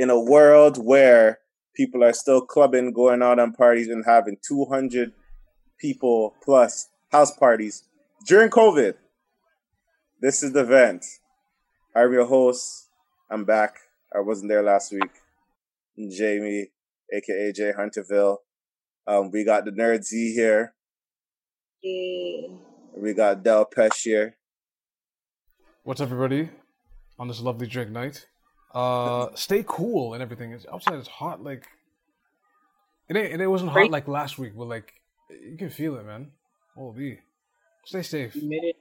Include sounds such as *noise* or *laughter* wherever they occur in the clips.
in a world where people are still clubbing, going out on parties, and having 200 people plus house parties during COVID. This is The Vent. I'm your host. I'm back. I wasn't there last week. Jamie, aka Jay Hunterville. Um, we got the Nerd Z here. Yay. We got Del Pesh here. What's everybody? On this lovely drink night, uh, stay cool and everything. It's outside. It's hot. Like it ain't. It wasn't hot like last week, but like you can feel it, man. Holy, stay safe. Humidity.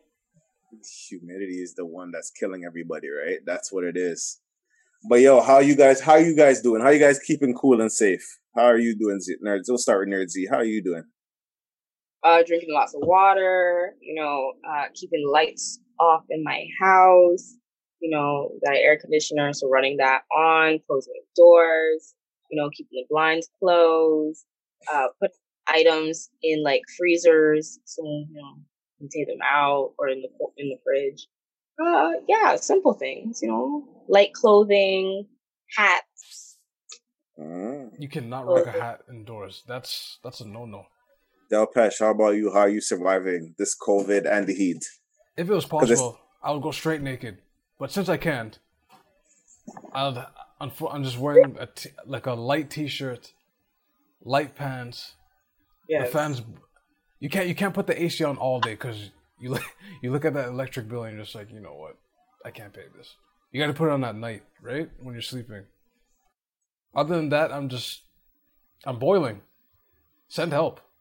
Humidity is the one that's killing everybody, right? That's what it is. But yo, how you guys? How you guys doing? How you guys keeping cool and safe? How are you doing, Z- Nerds? We'll start with Nerd Z. How are you doing? Uh, drinking lots of water, you know, uh, keeping lights off in my house, you know, that air conditioner, so running that on, closing the doors, you know, keeping the blinds closed, uh, put items in like freezers, so, you know, you can take them out or in the, in the fridge. Uh, yeah, simple things, you know, light clothing, hats. Mm. You cannot rock a hat indoors. That's that's a no no. Del Pesh, how about you? How are you surviving this COVID and the heat? If it was possible, I would go straight naked. But since I can't, I'll, I'm just wearing a t- like a light t-shirt, light pants. Yeah. The fans. You can't you can't put the AC on all day because you look *laughs* you look at that electric bill and you're just like, you know what, I can't pay this. You got to put it on at night, right when you're sleeping. Other than that, I'm just I'm boiling. Send help. *laughs*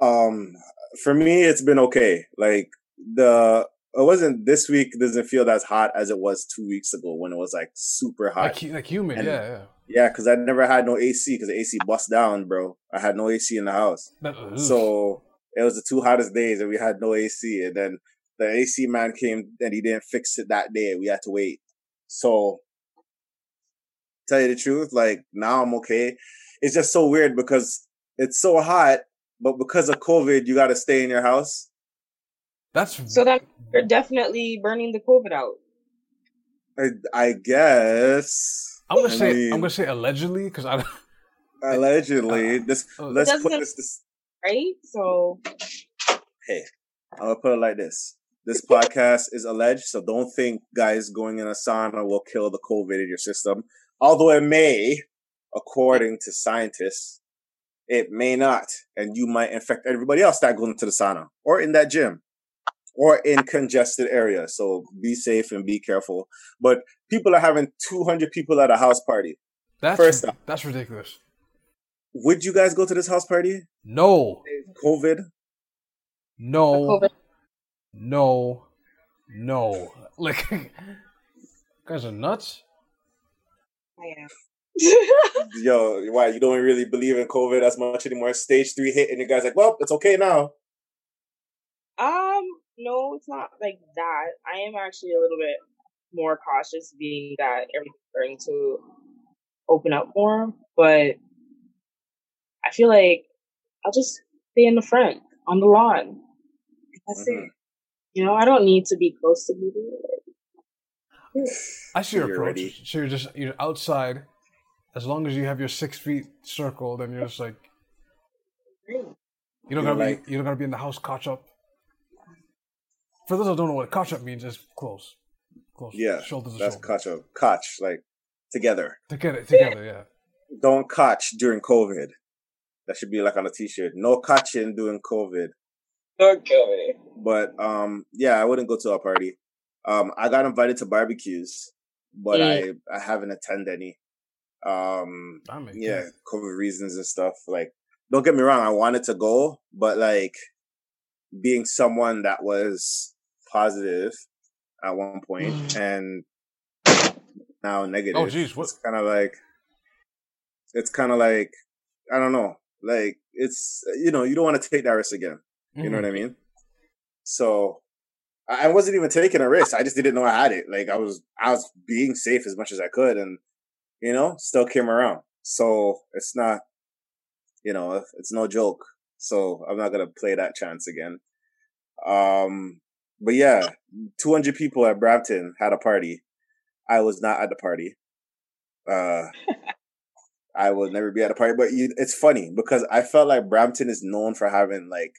Um, for me, it's been okay. Like the it wasn't this week. Doesn't feel as hot as it was two weeks ago when it was like super hot. Like hu- like humid, And- yeah, yeah. Yeah, because I never had no AC because the AC bust down, bro. I had no AC in the house. That. So it was the two hottest days and we had no AC. And then the AC man came and he didn't fix it that day. We had to wait. So tell you the truth, like now I'm okay. It's just so weird because it's so hot, but because of COVID, you got to stay in your house. That's So that you're definitely burning the COVID out. I, I guess. I'm gonna I say mean- I'm gonna say allegedly because *laughs* I Allegedly, Uh, this oh. let's put this, this right? So hey, I'm gonna put it like this. This podcast is alleged, so don't think guys going in a sauna will kill the COVID in your system. Although it may, according to scientists, it may not. And you might infect everybody else that goes into the sauna or in that gym or in congested areas. So be safe and be careful. But people are having 200 people at a house party. that's First up. that's ridiculous. Would you guys go to this house party? No, COVID? no, COVID. no, no. *laughs* Like, guys are nuts. I am. *laughs* yo, why you don't really believe in COVID as much anymore? Stage three hit, and you guys like, well, it's okay now. um, no, it's not like that. I am actually a little bit more cautious, being that everything's starting to open up more. But I feel like I'll just stay in the front on the lawn. That's Mhm. it. You know, I don't need to be close to people. I see your You're approach. ready. So you're just you're outside. As long as you have your six feet circle, then you're just like you don't You're gotta like- be you don't gotta be in the house caught up. For those that don't know what caught up means, is close, close, Yeah, shoulder to That's shoulder, catch up, catch like together. to get it together. Yeah, Don't catch during COVID. That should be like on a t-shirt. No catching during COVID. Don't kill me. But um, yeah, I wouldn't go to a party. Um, I got invited to barbecues, but Mm. I I haven't attended any. Um, yeah, sense. COVID reasons and stuff. Like, don't get me wrong, I wanted to go, but like being someone that was positive at one point and now negative. Oh, geez, what- It's kind of like, it's kind of like, I don't know, like it's you know you don't want to take that risk again. You know what I mean? So I I wasn't even taking a risk. I just didn't know I had it. Like I was, I was being safe as much as I could, and you know, still came around. So it's not, you know, it's no joke. So I'm not gonna play that chance again. Um, but yeah, 200 people at Brampton had a party. I was not at the party. uh, I will never be at a party. But you, it's funny because I felt like Brampton is known for having like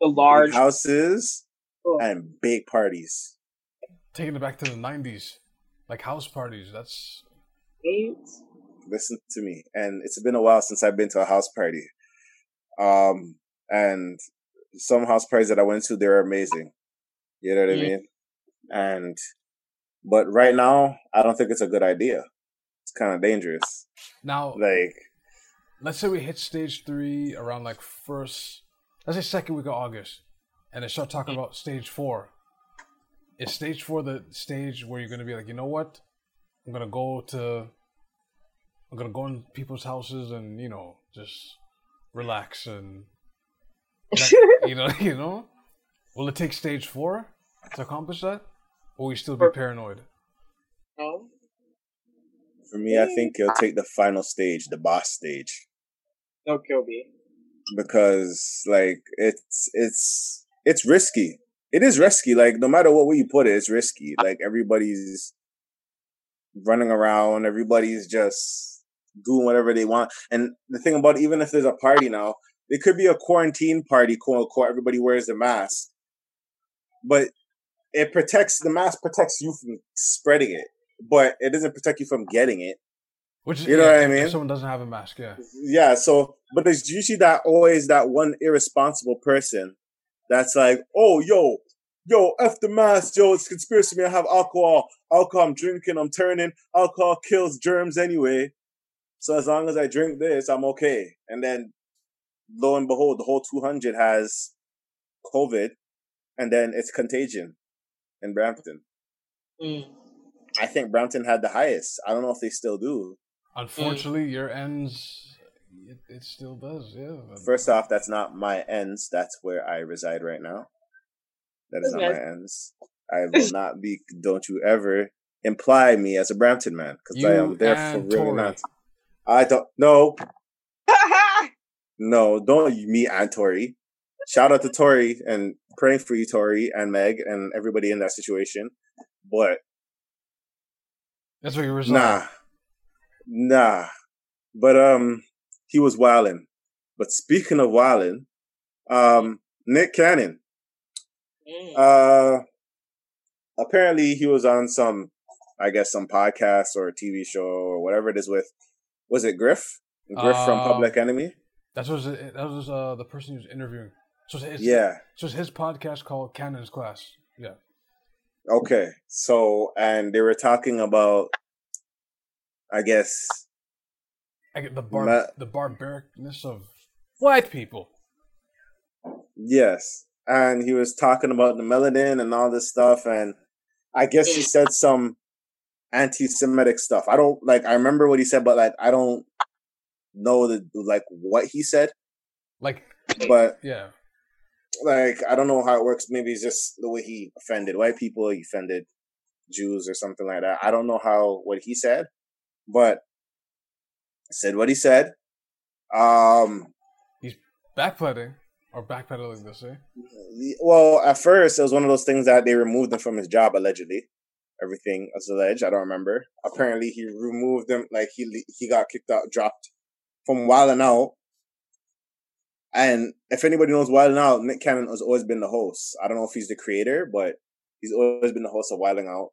The large houses Oh. and big parties. Taking it back to the '90s, like house parties. That's gates. Listen to me, and it's been a while since I've been to a house party. Um, and some house parties that I went to, they're amazing. You know what I Mm. mean? And but right now, I don't think it's a good idea. It's kind of dangerous. now. Like, let's say we hit stage three around like first, let's say second week of August, and they start talking about stage four. Is stage four the stage where you're gonna be like, you know what? I'm gonna go to, I'm gonna go in people's houses and you know just relax and, *laughs* you know, *laughs* you know. Will it take stage four to accomplish that, or will you still be paranoid? No. for me, I think it'll take the final stage, the boss stage. No kill me. because like it's it's it's risky. It is risky. Like no matter what way you put it, it's risky. Like everybody's running around, everybody's just doing whatever they want. And the thing about it, even if there's a party now, it could be a quarantine party, quote unquote. Everybody wears a mask, but it protects the mask protects you from spreading it, but it doesn't protect you from getting it. Which is, You know yeah, what I mean? Someone doesn't have a mask, yeah. Yeah, so but there's usually that always that one irresponsible person that's like, oh yo, yo, F the mask, yo, it's conspiracy me, I have alcohol. Alcohol, I'm drinking, I'm turning, alcohol kills germs anyway. So as long as I drink this, I'm okay. And then lo and behold, the whole two hundred has COVID and then it's contagion in Brampton. Mm. I think Brampton had the highest. I don't know if they still do. Unfortunately, your ends, it, it still does, yeah. First off, that's not my ends. That's where I reside right now. That is not my ends. I will *laughs* not be. Don't you ever imply me as a Brampton man because I am there for and really Tory. not. I don't. No, *laughs* no, don't you- me and Tory. Shout out to Tory and praying for you, Tory and Meg and everybody in that situation. But That's what you reside. nah, nah. But um, he was wilding. But speaking of wilding, um, Nick Cannon. Mm. Uh, apparently he was on some, I guess, some podcast or a TV show or whatever it is with. Was it Griff? Griff from Uh, Public Enemy. That was that was uh, the person he was interviewing. So it's, Yeah. So it's his podcast called Cannon's Class. Yeah. Okay. So, and they were talking about, I guess, I get the bar Ma- the barbaricness of white people. yes. And he was talking about the melanin and all this stuff. And I guess he said some anti Semitic stuff. I don't like, I remember what he said, but like, I don't know the, like, what he said. Like But yeah. Like I don't know how it works. Maybe it's just the way he offended white people, he offended Jews or something like that. I don't know how what he said, but said what he said. Um, he's Backpedaling or backpedaling this, eh? well, at first it was one of those things that they removed him from his job allegedly. Everything was alleged. I don't remember. Apparently, he removed him. Like he he got kicked out, dropped from Wild and Out. And if anybody knows Wildin' Out, Nick Cannon has always been the host. I don't know if he's the creator, but he's always been the host of Wildin' Out.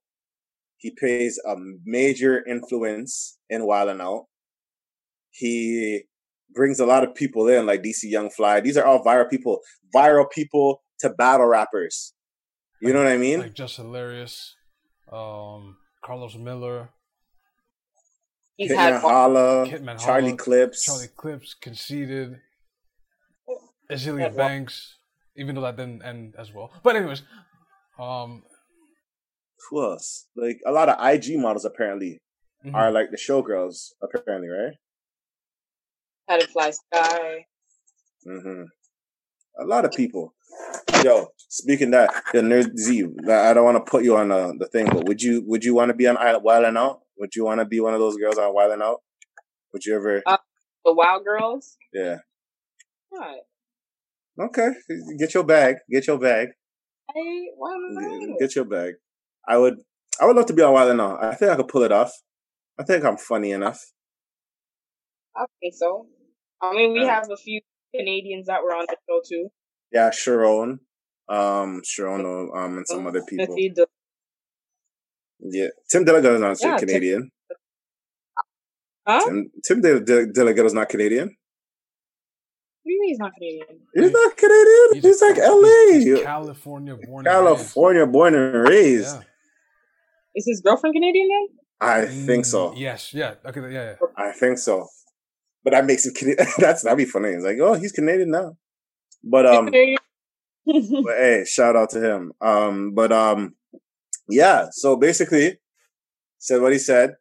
He plays a major influence in Wildin' Out. He brings a lot of people in, like DC Young Fly. These are all viral people, viral people to battle rappers. You know what I mean? Like just hilarious. Um, Karlous Miller, He's Hitman had Holla, Hitman Charlie Clips. Charlie Clips, conceited. Azealia Yeah, well- Banks, even though that didn't end as well. But anyways, um, Who else? Like a lot of IG models apparently mhm. are like the showgirls, apparently, right? had a fly sky. hmm A lot of people. Yo, speaking that, the nerd Z, I don't want to put you on uh, the thing, but would you would you want to be on Island Wild and Out? Would you want to be one of those girls on Wild and Out? Would you ever? Uh, The Wild Girls. Yeah. What? Okay. Get your bag. Get your bag. I why not? Get your bag. I would. I would love to be on Wild and Out. I think I could pull it off. I think I'm funny enough. I think so. I mean, we have a few Canadians that were on the show too. Yeah, Sharon, um, Sharon, um, and some other *laughs* people. Yeah, Tim DeLaGhetto is not yeah, Canadian. Tim, huh? Tim, Tim De- De- DeLaGhetto is not Canadian. What do you mean he's not Canadian? He's not Canadian. He's, he's like LA. He's California born. California and born and raised. Yeah. Is his girlfriend Canadian then? I think so. Mm, yes. Yeah. Okay. Yeah. yeah. I think so. But that makes him Canadian. *laughs* That's that'd be funny. It's like, oh, he's Canadian now. But um, *laughs* but hey, shout out to him. Um, but um, yeah. So basically, said what he said,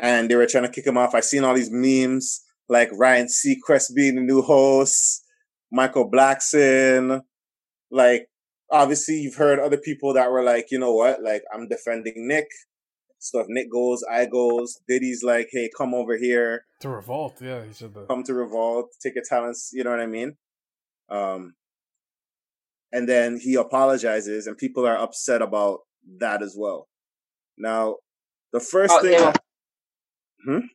and they were trying to kick him off. I seen all these memes like Ryan Seacrest being the new host, Michael Blackson, like obviously you've heard other people that were like, you know what, like I'm defending Nick. So if Nick goes, I goes. Diddy's like, hey, come over here to revolt. Yeah, he said that. Come to revolt, take your talents. You know what I mean? Um, and then he apologizes, and people are upset about that as well. Now, the first thing. Him. Hmm?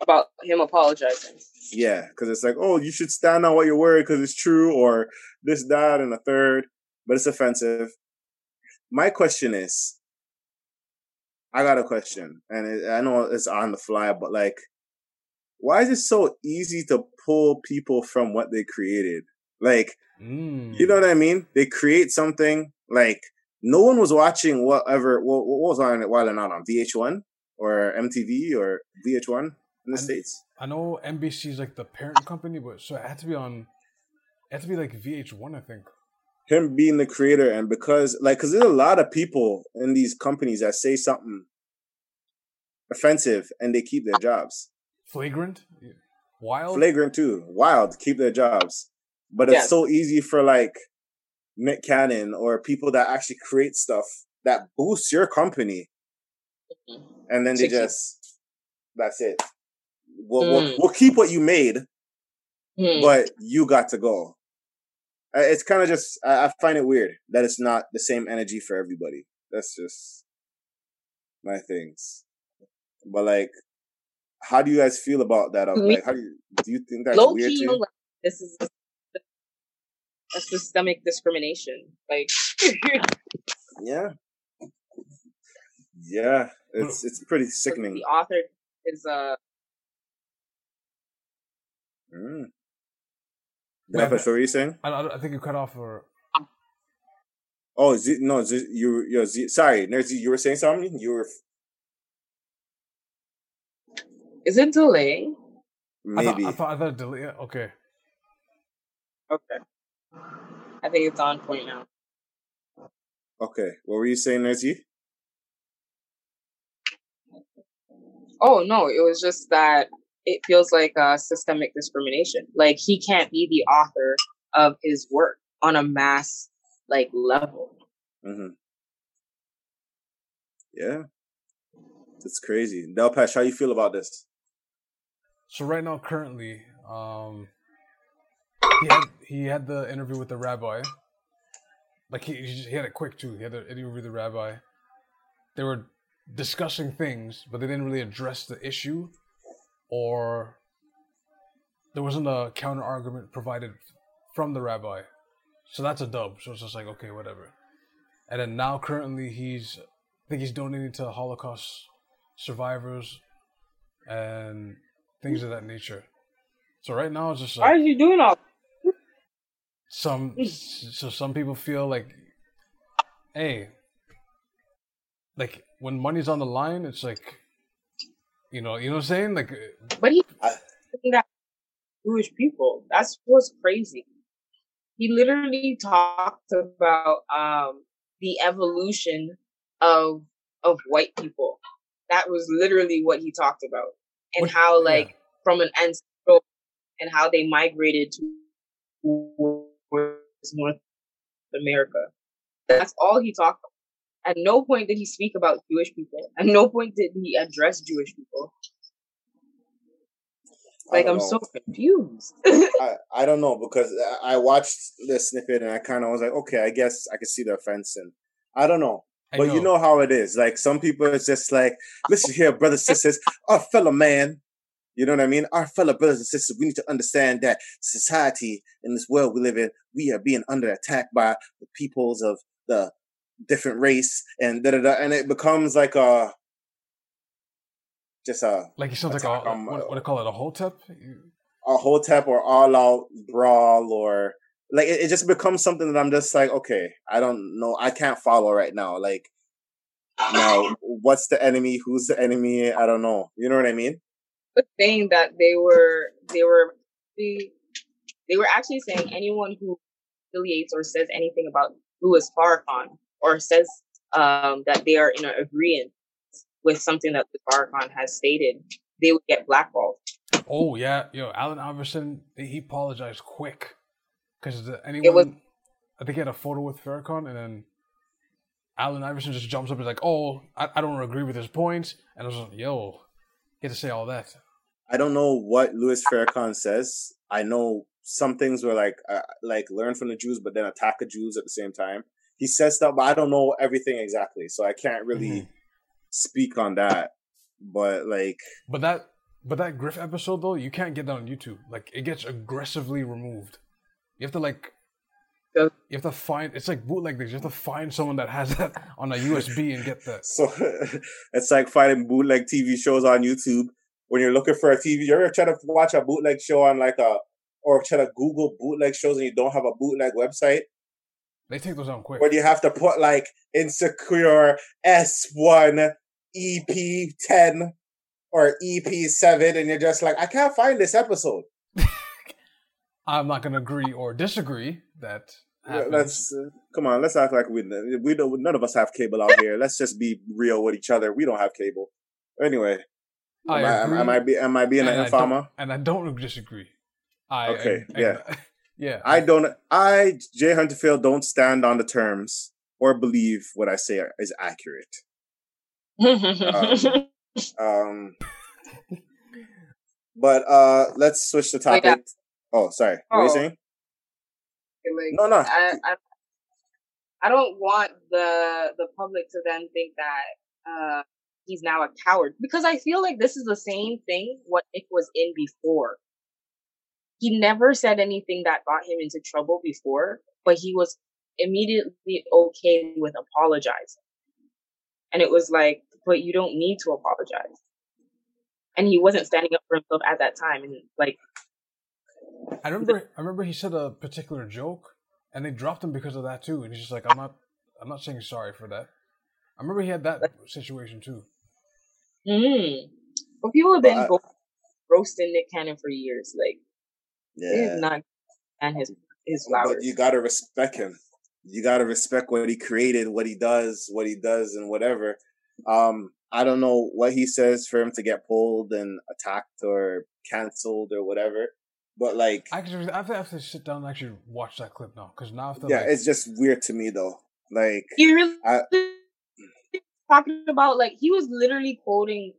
About him apologizing. Yeah, because it's like, oh, you should stand on what you're worried because it's true, or this, that, and a third, but it's offensive. My question is, I got a question, and it, I know it's on the fly, but like, why is it so easy to pull people from what they created? Like, mm. you know what I mean? They create something like no one was watching whatever what, what was on it while they're not on VH1 or MTV or VH1 in the I, states. I know NBC is like the parent company, but so it had to be on. It had to be like VH1, I think. Him being the creator, and because like, because there's a lot of people in these companies that say something offensive and they keep their jobs. Flagrant, wild, flagrant too, wild, keep their jobs. But it's so easy for like Nick Cannon or people that actually create stuff that boosts your company, mm-hmm. and then they just that's it. We'll, mm. we'll, we'll keep what you made, mm. but you got to go. It's kind of just I, I find it weird that it's not the same energy for everybody. That's just my things. But like, how do you guys feel about that? Like, how do you do you think that's Low weird key, too? This is a systemic discrimination. Like, *laughs* yeah, yeah, it's it's pretty sickening. The author is uh. Mm. Yeah, what were you saying? I, I think you cut off or. Oh Z, no! Z, you you Z, sorry, Nerdy, you were saying something. You were. Is it delaying? Maybe I thought I thought, I thought delay. Okay. Okay. I think it's on point now. Okay. What were you saying, Nerdy? Oh no! It was just that it feels like a systemic discrimination. Like he can't be the author of his work on a mass like level. Mm-hmm. Yeah, it's crazy. Delpesh, how you feel about this? So right now, currently, um, he had he had the interview with the rabbi. Like he he had it quick too. He had the interview with the rabbi. They were discussing things, but they didn't really address the issue or there wasn't a counter argument provided from the rabbi. So that's a dub. So it's just like, okay, whatever. And then now currently he's I think he's donating to Holocaust survivors and things of that nature. So right now it's just like, Why are you doing all some so some people feel like hey like when money's on the line it's like you know, you know what I'm saying? Like, uh, but he that Jewish people. That's what's crazy. He literally talked about um, the evolution of of white people. That was literally what he talked about, and what, how like yeah. from an ancestral and how they migrated to North America. That's all he talked about. At no point did he speak about Jewish people. At no point did he address Jewish people. Like I'm know. so confused. *laughs* I, I don't know because I watched the snippet and I kind of was like, okay, I guess I could see the offense and I don't know. I But you know how it is. Like some people it's just like, listen here, brothers sisters, our fellow man. You know what I mean? Our fellow brothers and sisters, we need to understand that society in this world we live in, we are being under attack by the peoples of the different race and da da da, and it becomes like a just a like you sound like a attack on- what, what do you call it a whole You- a hotep or all out brawl or like it, it just becomes something that I'm just like, okay, I don't know, I can't follow right now. Like now, what's the enemy? Who's the enemy? I don't know. You know what I mean? But saying that they were they were they, they were actually saying anyone who affiliates or says anything about Louis Farrakhan or says um, that they are in an agreement with something that the Farrakhan has stated, they would get blackballed. Oh yeah, yo, Allen Iverson, he apologized quick because anyone. was- I think he had a photo with Farrakhan, and then Allen Iverson just jumps up and is like, "Oh, I, I don't agree with his points," and I was like, "Yo, get to say all that." I don't know what Louis Farrakhan says. I know some things were like uh, like learn from the Jews, but then attack the Jews at the same time. He says stuff, but I don't know everything exactly, so I can't really Mhm. speak on that. But like, But that, but that Griff episode though, you can't get that on YouTube. Like it gets aggressively removed. You have to like, Does- you have to find. It's like bootleg things. You have to find someone that has *laughs* that on a USB and get that. *laughs* so *laughs* it's like finding bootleg TV shows on YouTube when you're looking for a TV. You ever try to watch a bootleg show on like a or try to Google bootleg shows and you don't have a bootleg website? They take those down quick. Where you have to put like insecure S1 EP10 or EP7 and you're just like, I can't find this episode. *laughs* *laughs* I'm not gonna agree or disagree that. Let's uh, come on, let's act like we we don't none of us have cable out here. Let's just be real with each other. We don't have cable. Anyway, I am I, am, am I be am I being and an I informer? and I don't disagree. I Okay, I- yeah. *laughs* yeah. I don't. I Jay Hunterfield don't stand on the terms or believe what I say is accurate. *laughs* Um, but uh, let's switch the Wait, topic. Oh, sorry. What are you Oh. saying? Like, No, no. I, I I don't want the the public to then think that uh he's now a coward because I feel like this is the same thing what Nick was in before. He never said anything that got him into trouble before, but he was immediately okay with apologizing. And it was like, but you don't need to apologize. And he wasn't standing up for himself at that time. And like, I remember. I remember he said a particular joke, and they dropped him because of that too. And he's just like, "I'm not. I'm not saying sorry for that." I remember he had that situation too. Mm. But people have been But I- roasting Nick Cannon for years. Like they Yeah. have not and his his But you gotta respect him. You gotta respect what he created, what he does, what he does, and whatever. Um, I don't know what he says for him to get pulled and attacked or canceled or whatever. But like, Actually, I have to, I have to sit down and actually watch that clip now because now I feel yeah, like it's just weird to me though. Like, he really I- talking about like he was literally quoting,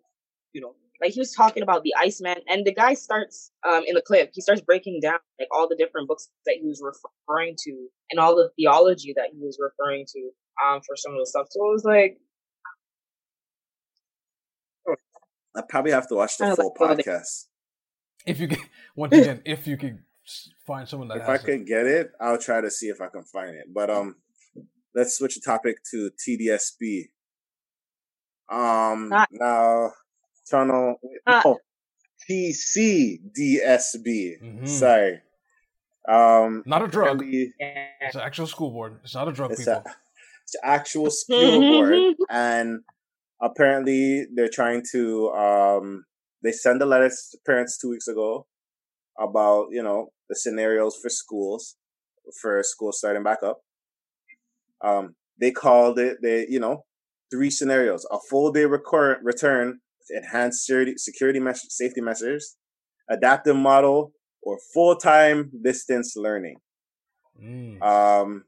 you know, like he was talking about the Iceman, and the guy starts um in the clip. He starts breaking down like all the different books that he was referring to and all the theology that he was referring to um for some of the stuff. So it was like, I probably have to watch the full like, podcast. if you can *laughs* once again, if you can find someone that If I has it. can get it, I'll try to see if I can find it. But um, let's switch the topic to TDSB. Um, Ah. now, Toronto, Ah. no, TCDSB. Mhm. Sorry. Um, Not a drug. apparently yeah. It's an actual school board. It's not a drug, It's people. a, it's an actual school *laughs* board, and apparently they're trying to. Um, they send a letter to parents two weeks ago about you know the scenarios for schools for school starting back up. Um, they called it they you know three scenarios: a full day recurrent return with enhanced security security measures, safety measures, adaptive model, or full time distance learning. Mm. Um,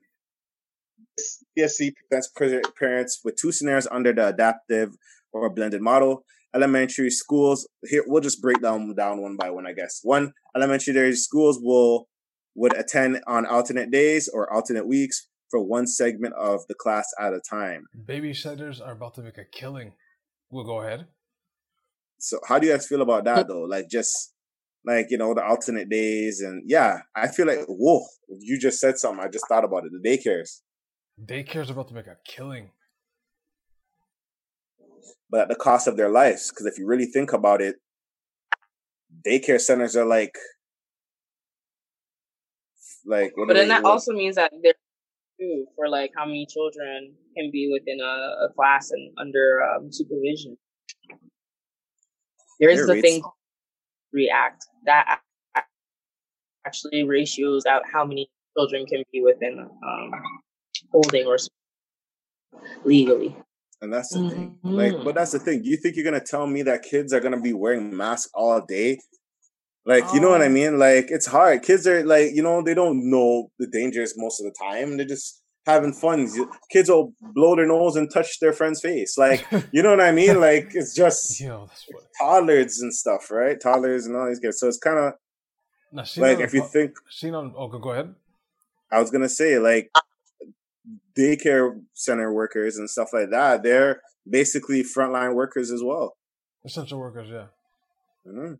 CSC presents parents with two scenarios under the adaptive or blended model. Elementary schools here we'll just break down down one by one, I guess. One elementary schools will would attend on alternate days or alternate weeks for one segment of the class at a time. Babysitters are about to make a killing. We'll go ahead. So how do you guys feel about that though? Like just like you know the alternate days and yeah, I feel like whoa, you just said something. I just thought about it. The daycares, Daycare's about to make a killing. but at the cost of their lives. Because if you really think about it, daycare centers are like like what But then that what- also means that there's too for like how many children can be within a, a class and under um, supervision. There is Their the thing called react that actually ratios out how many children can be within um, holding or legally. And that's the thing. Like, Mhm. but that's the thing. Do you think you're gonna tell me that kids are gonna be wearing masks all day? Like, you know what I Um, mean? Like, it's hard. Kids are like, you know, they don't know the dangers most of the time. They're just having fun. Kids will blow their nose and touch their friend's face. Like, *laughs* you know what I mean? Like, it's just *laughs* Yo, toddlers and stuff, right? Toddlers and all these kids. So it's kind of like on if you think seen on oh go, ahead. I was gonna say like daycare center workers and stuff like that. They're basically frontline workers as well. Essential workers, yeah. Mhm.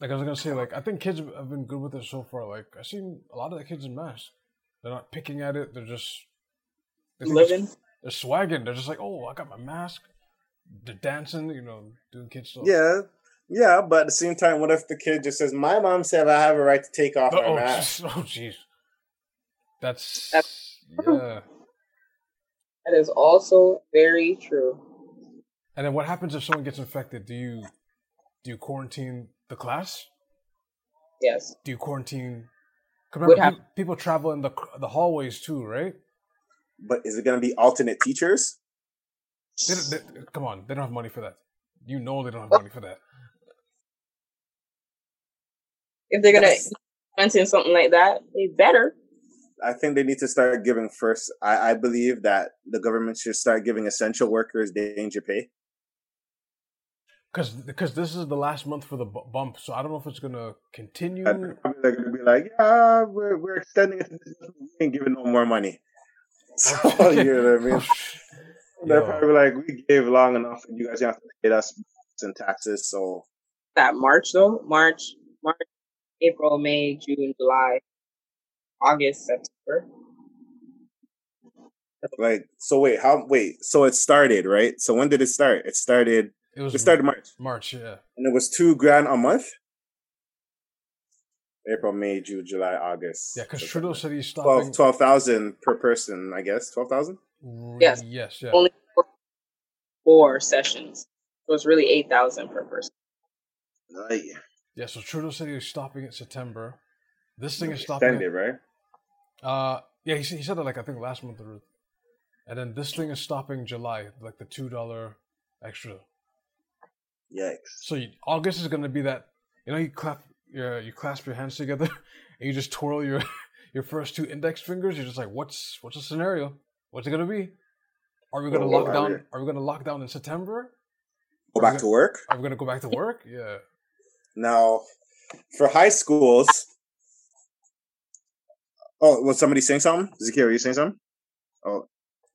Like I was gonna say, like I think kids have been good with it so far. Like I've seen a lot of the kids in masks. They're not picking at it. They're just they think it's- Living. They're swagging. They're just like, oh, I got my mask. They're dancing. You know, doing kid stuff. Yeah, yeah, but at the same time, what if the kid just says, "My mom said I have a right to take off Oh, my *laughs* mask"? oh, jeez. That's, That's- yeah. That is also very true. And then what happens if someone gets infected? Do you do you quarantine the class? Yes. Do you quarantine? 'Cause Would Remember, pe- people travel in the the hallways too, right? But is it going to be alternate teachers? They, they, come on, they don't have money for that. You know they don't have money for that. If they're gonna That's- mention something like that, they better. I think they need to start giving first. I, I believe that the government should start giving essential workers danger pay. Because because this is the last month for the bump, so I don't know if it's gonna continue. And they're going to be like, "Yeah, we're we're extending it. We ain't giving no more money." *laughs* So *laughs* oh, you know what I mean? They're Yo. probably like, "We gave long enough. and You guys have to pay us and taxes." So That March though, March, March, April, May, June, July, August, September. like, so wait, how? Wait, so it started right? So when did it start? It started. It was It started March, March, yeah. and it was two grand a month. April, May, June, July, August. Yeah, because Trudeau said he's stopping. 12 12,000 per person, I guess. 12,000? Yes. Yes, yeah. Only four, four sessions. So it's really eight thousand per person. Yeah, so Trudeau said he was stopping it September. This thing is stopping. Extended, right? Uh, yeah, he, said- he said it like I think last month or, and then this thing is stopping July, like the two dollar extra. Yikes. So you, August is gonna be that. You know, you clap your you clasp your hands together *laughs* and you just twirl your *laughs* your first two index fingers. You're just like, what's what's the scenario? What's it gonna be? Are we gonna Well, lock down? Are we gonna lock down in September? Go back to work? Are we gonna go back to work? Yeah. Now, for high schools. Oh, was somebody saying something? Zakir, are you saying something? Oh,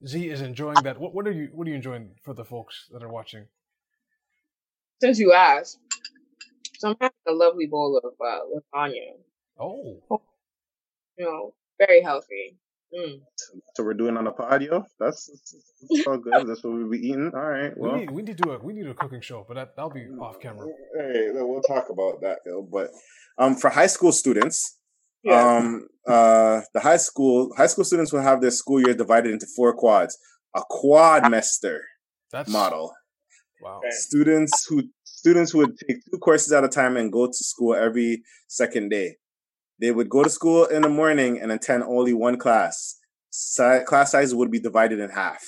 Z is enjoying that. What what are you what are you enjoying for the folks that are watching? Since you asked, so I'm having a lovely bowl of uh, lasagna. Oh, You know, very healthy. Mm. so we're doing on a pod, yo? That's, that's all good. That's what we'll be eating. All right. we Well, need we need to do a we need a cooking show, but that that'll be off camera. Hey, we'll talk about that, though. But um, for high school students, Yeah. um uh the high school high school students will have their school year divided into four quads a quadmester That's model Wow. Okay. students who students would take two courses at a time and go to school every second day they would go to school in the morning and attend only one class si- class size would be divided in half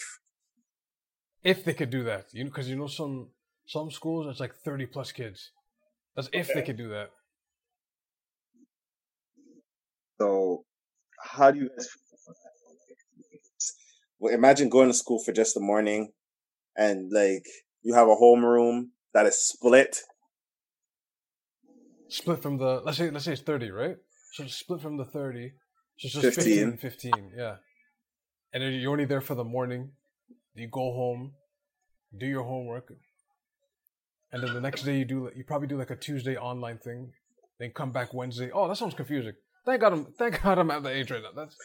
If they could do that, you know, because you know some some schools it's like thirty plus kids. That's if they could do that. so how do you guys well, imagine going to school for just the morning and like you have a homeroom that is split Split from the let's say let's say it's thirty, right? So split from the thirty, so it's just 15. 15. 15 yeah. and you're only there for the morning. You go home, do your homework, and then the next day you do you probably do like a Tuesday online thing, then come back Wednesday. Oh, that sounds confusing. Thank God I'm thank God I'm at the age right now. That's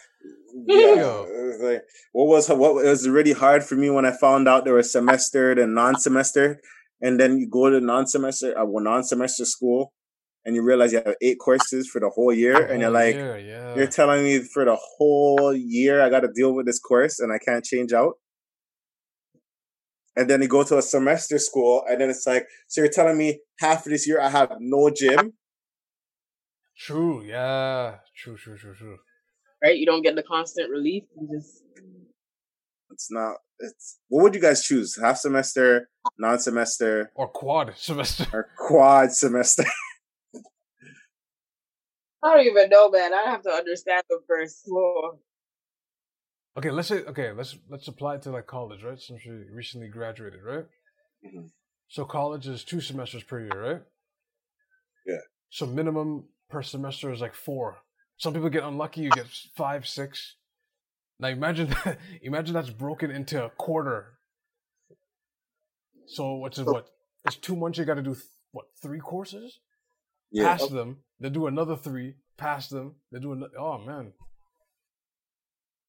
Yeah. *laughs* Yo. it was like, what was what it was really hard for me when I found out there was semester and non-semester, and then you go to non-semester, uh, well, non-semester school, and you realize you have eight courses for the whole year, and you're like, yeah, yeah. you're telling me for the whole year I got to deal with this course and I can't change out. And then you go to a semester school, and then it's like, so you're telling me half of this year I have no gym? True, yeah, true, true, true, true. right? You don't get the constant relief. You just It's not. It's what would you guys choose? Half semester, non-semester, Or quad *laughs* semester. or quad semester? *laughs* I don't even know, man. I have to understand the first. Whoa. Okay, let's say okay, let's let's apply it to like college, right? Since we recently graduated, right? Mhm. So college is two semesters per year, right? Yeah. So minimum per semester is like four. Some people get unlucky, you get five, six. Now imagine *laughs* that imagine that's broken into a quarter. So what's it what? It's two months you gotta do th- what, three courses? Yeah, Pass them, then do another three, pass them, then do another oh man.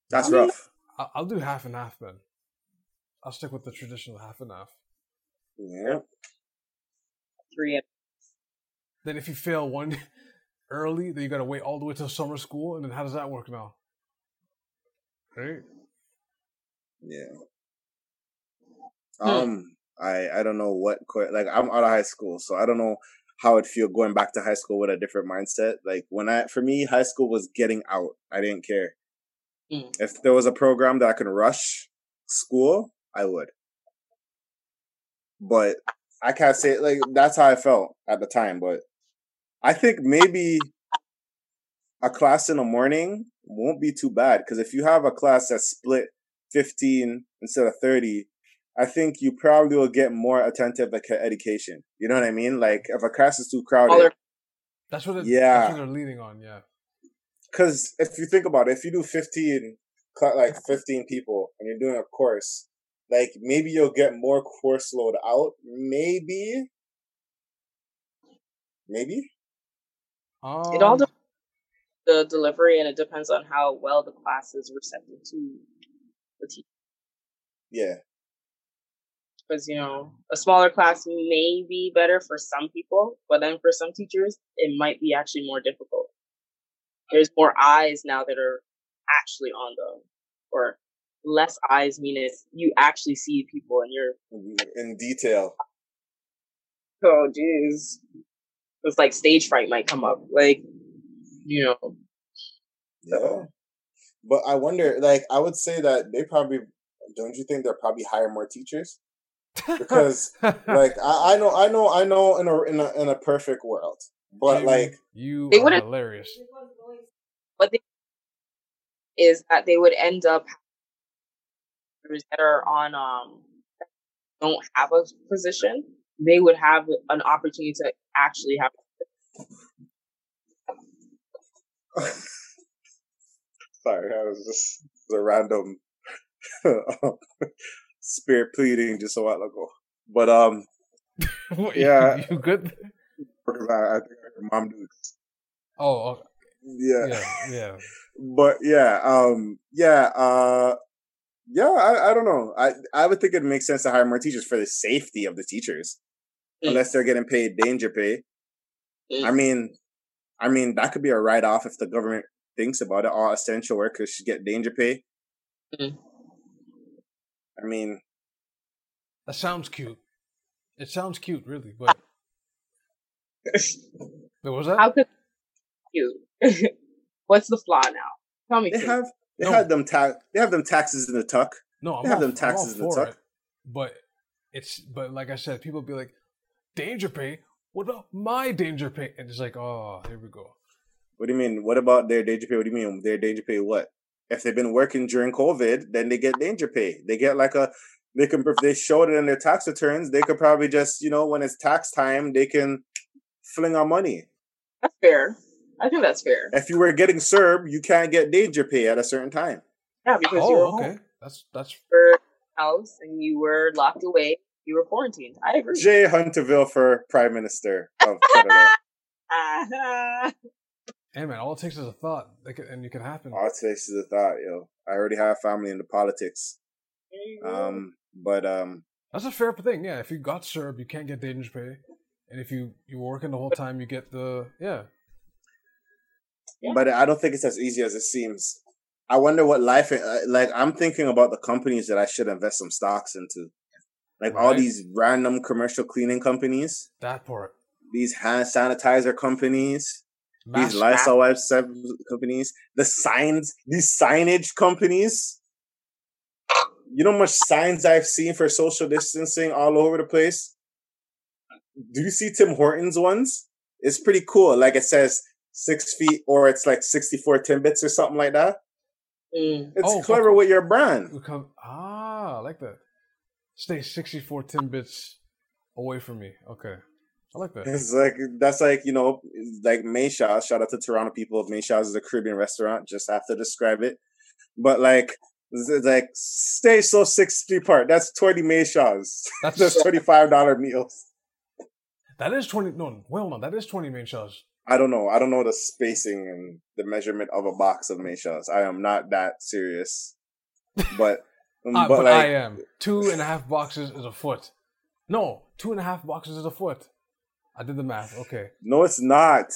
that's I mean- rough. I- I'll do half and half then. I'll stick with the traditional half and half. Yeah, Three Then if you fail one early, then you gotta wait all the way till summer school, and then how does that work now? Right? yeah. Hmm. Um, I I don't know what like I'm out of high school, so I don't know how it'd feel going back to high school with a different mindset. Like when I for me, high school was getting out. I didn't care. Mm. If there was a program that I could rush school, I would. But I can't say like that's how I felt at the time. But I think maybe a class in the morning won't be too bad because if you have a class that's split 15 instead of 30 i think you probably will get more attentive education you know what i mean like if a class is too crowded Smaller- That's what it, Yeah. that's what they're leading on, yeah. because if you think about it if you do 15 like 15 people and you're doing a course like maybe you'll get more course load out maybe maybe Um, it all depends on the delivery and it depends on how well the class is receptive to the teacher. yeah Because, you know, a smaller class may be better for some people, but then for some teachers, it might be actually more difficult. There's more eyes now that are actually on them, or less eyes mean it's you actually see people and you're, in detail oh, jeez. It's like stage fright might come up. Like, you know, Yeah. But I wonder, like, I would say that they probably, don't you think they'll probably hire more teachers? Because, *laughs* like, I, I know, I know, I know in a, in a, in a perfect world, but Jamie, like, you They wouldn't- hilarious. what they is that they would end up that are on um don't have a position they would have an opportunity to actually have *laughs* sorry, I was just it a random *laughs* spirit pleading just a while ago. But, um, *laughs* What, Yeah. you, you good? because I, I think I mom do this. Oh, oh, Yeah. yeah, yeah. but yeah, um, yeah, uh, yeah, I, I don't know. I, I would think it makes sense to hire more teachers for the safety of the teachers. Unless they're getting paid danger pay. I mean, I mean that could be a write off if the government thinks about it. All essential workers should get danger pay. Mm. I mean, That sounds cute. It sounds cute, really. But *laughs* what was that? how could you *laughs* what's the flaw now tell me they please. have they No. have them ta- they have them taxes in the tuck. No, I'm They have all, them I'm all taxes in the tuck. it. But it's but like I said, people be like, danger pay. What about my danger pay? And it's like, oh, here we go. What do you mean? What about their danger pay? What do you mean their danger pay? What if they've been working during COVID? Then they get danger pay. They get like a they can if they showed it in their tax returns. They could probably just you know when it's tax time they can fling on money. that's fair i think that's fair If you were getting served, you can't get danger pay at a certain time. Yeah, because oh, you were Oh, home. okay. That's that's your house and you were locked away. You were quarantined. I agree. Jay Hunterville for Prime Minister of *laughs* Canada. Hey man. All it takes is a thought, They can- and you can happen. All it takes is a thought, yo. I already have family in the politics. there you go. Um, but um, That's a fair thing. Yeah, if you got served, you can't get dangerous pay, and if you you were working the whole time, you get the yeah. Yeah. but I don't think it's as easy as it seems. I wonder what life uh, like. I'm thinking about the companies that I should invest some stocks into, like all these random commercial cleaning companies, That part. these hand sanitizer companies, Mass- these Lysol wipes companies, the signs, these signage companies. You know how much signs I've seen for social distancing all over the place? Do you see Tim Hortons ones? It's pretty cool. Like it says six feet or it's like 64 Timbits or something like that. Mm. It's Oh, clever okay. with your brand. Come ah, I like that. Stay sixty four Timbits away from me. Okay, I like that. It's like that's like you know like Mayshaw. Shout out to Toronto people. Mayshaws is a Caribbean restaurant. Just have to describe it, but like it's like stay so six feet apart. That's twenty Mayshaws. *laughs* That's That's twenty five dollar meals. that is twenty. No, well, no, that is twenty main shows. I don't know. I don't know the spacing and the measurement of a box of Mayshaws. I am not that serious, but Ah, but but like I am two and a half boxes is a foot. No, two and a half boxes is a foot. I did the math. Okay, no, it's not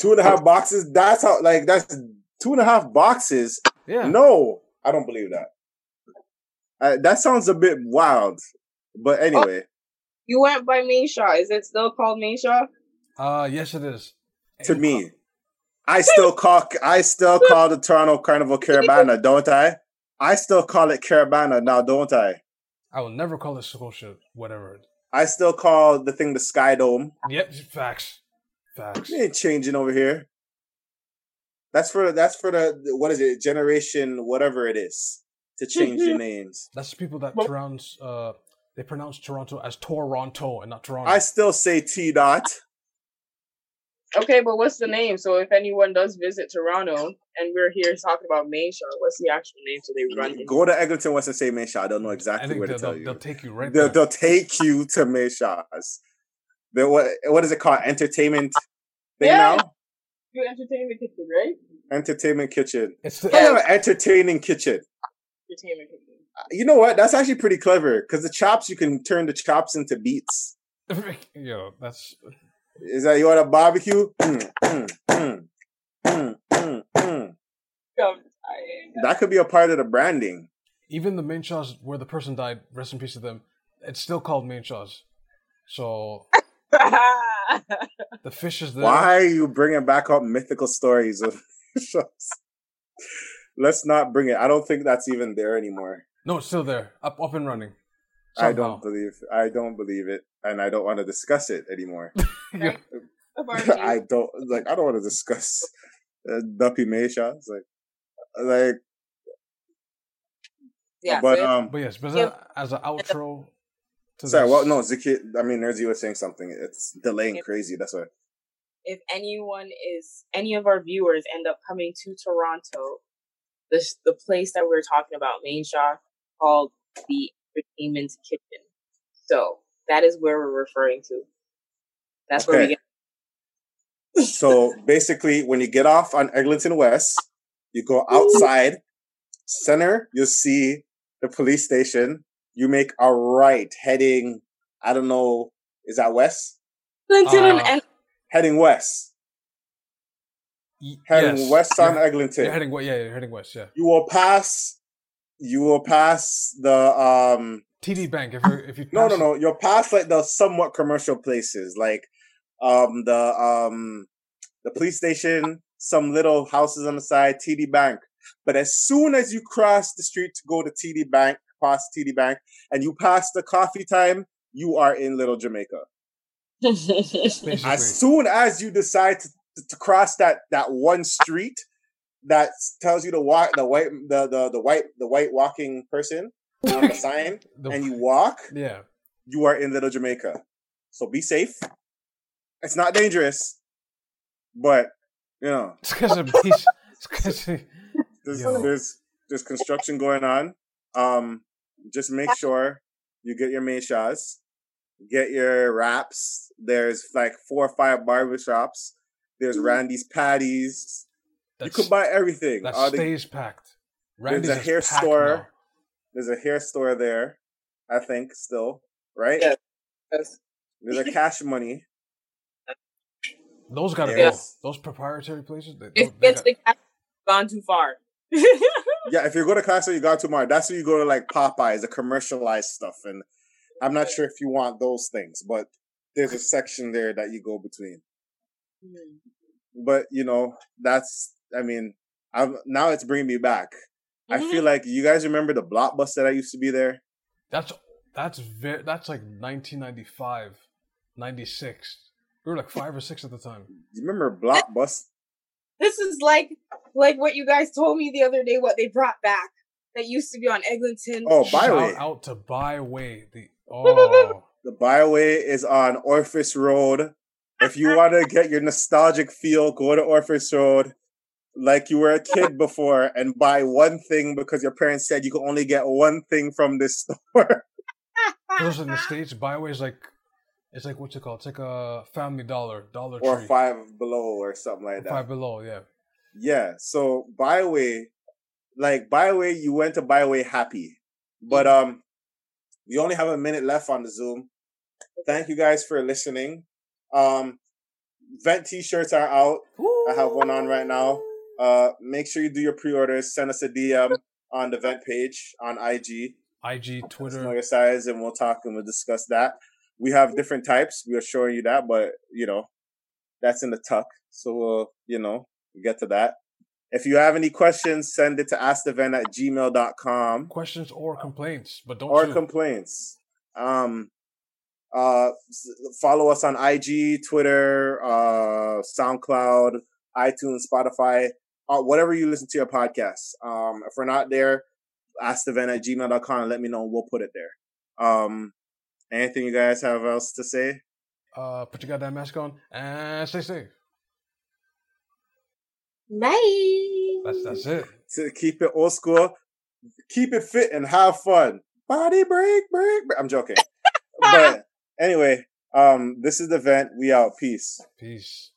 two and a half boxes. That's how like that's two and a half boxes. yeah. No, I don't believe that. Uh, that sounds a bit wild, but anyway, You went by Main Shaw. Is it still called Main Shaw? Uh yes, it is. to And- me, I still call I still call the Toronto Carnival Caribana, don't I? I still call it Caribana now, don't I? I will never call it Scotia. Whatever. I still call the thing the Sky Dome. Yep, facts. Facts. We ain't changing over here. That's for that's for the what is it generation whatever it is to change your *laughs* names. That's the people that Well- pronounce uh they pronounce Toronto as Toronto and not Toronto. I still say T dot. Okay, but what's the name? So if anyone does visit Toronto and we're here talking about Main Shaw, what's the actual name so they run in? Go to Eglinton West and say Mayshaw. I don't know exactly where to they'll, tell you. they'll take you right they'll, there. they'll take you to Mayshaws. The what what is it called? Entertainment thing Yeah. now? You entertainment kitchen, right? Entertainment kitchen. It's the, I have an entertaining kitchen. Entertainment kitchen. Uh, you know what? That's actually pretty clever because the chops you can turn the chops into beats. *laughs* yo, that's Is that you want a barbecue? *clears throat* Mm, mm, mm, mm, mm, mm. I'm tired. That could be a part of the branding. even the main shows where the person died. Rest in peace to them. It's still called main shows. So *laughs* the fish is there. Why are you bringing back up mythical stories of *laughs* shows? Let's not bring it. I don't think that's even there anymore. No, it's still there, up up and running. I don't believe. I don't believe it, and I don't want to discuss it anymore. *laughs* Yeah. *laughs* I don't like. I don't want to discuss uh, Duppy Mayshaw. It's like, like, yeah, but so um, But yes, but as, Yeah. as an outro. To sorry. this, Well, no, Ziki. I mean, Nerdsy was saying something. It's delaying Yeah. crazy. That's why. if anyone is any of our viewers end up coming to Toronto, the the place that we are talking about, Main Shaw, called the Entertainment Kitchen. So that is where we're referring to. That's where we Okay. get. *laughs* So basically, when you get off on Eglinton West, you go outside center. You'll see the police station. You make a right heading. I don't know. Is that west? Eglinton Uh, and Heading west. Y- Heading yes. west on You're- Eglinton. You're heading west. Yeah, you're heading west. Yeah. you will pass. You will pass the um. TD Bank. If you if you No, pass no, it- no. You'll pass like the somewhat commercial places, like um the um the police station, some little houses on the side, TD Bank. But as soon as you cross the street to go to TD Bank, past TD Bank, and you pass the coffee time, you are in Little Jamaica. *laughs* As soon as you decide to, to cross that that one street that tells you to walk the white the the, the white the white walking person on *laughs* the sign, The- and you walk, yeah. you are in Little Jamaica. So be safe. It's not dangerous, but you know, It's because of peace. *laughs* It's because there's, there's there's construction going on. Um, just make sure you get your meshas, get your wraps. There's like four or five barbershops. There's Mm-hmm. Randy's Patties. You That's, could buy everything. that All the- stays packed. Randy's a is hair store. now. there's a hair store there, I think, still, right? Yeah. Yes. There's a cash money. Those gotta Yes. go. Those proprietary places. They, If they it's got- the cash, gone too far. *laughs* Yeah, if you go to Costco, you got tomorrow. That's where you go to like Popeyes, the commercialized stuff. And I'm not sure if you want those things, but there's a section there that you go between. Hmm. But you know, that's I mean, I'm now it's bringing me back. I Mhm. feel like you guys remember the blockbuster that I used to be there. That's that's very that's like 1995, 96. We were like *laughs* five or six at the time. You remember blockbuster? This is like like what you guys told me the other day. What they brought back that used to be on Eglinton. Oh, Shout Byway. out to Byway. The *laughs* oh The Byway is on Orfus Road. If you want to get your nostalgic feel, go to Orfus Road like you were a kid *laughs* before and buy one thing because your parents said you could only get one thing from this *laughs* store. *laughs* those in the states. Byway is like it's like what's it called? It's like a Family Dollar, Dollar or Tree, five below or something like that. five below. Yeah, Yeah. So Byway, like Byway, you went to Byway happy. But um we only have a minute left on the Zoom. Thank you guys for listening. Um vent t-shirts are out. I have one on right now. Uh make sure you do your pre-orders. Send us a DM on the vent page on IG. IG, us know Twitter. your size and we'll talk and we'll discuss that. We have different types. We are showing you that, but you know, that's in the tuck. So we'll, you know, get to that. If you have any questions, send it to askthevent at gmail.com Questions or complaints, but don't or sue. complaints. Um, uh, follow us on IG, Twitter, uh, SoundCloud, iTunes, Spotify, uh, whatever you listen to your podcast. Um, if we're not there, askthevent at gmail.com and let me know. and We'll put it there. Um, anything you guys have else to say? uh, put your goddamn mask on and stay safe. Bye. That's that's it. To keep it old school, keep it fit and have fun. Body break, break. break. I'm joking. *laughs* but anyway, um, this is the Vent. We out. Peace. Peace.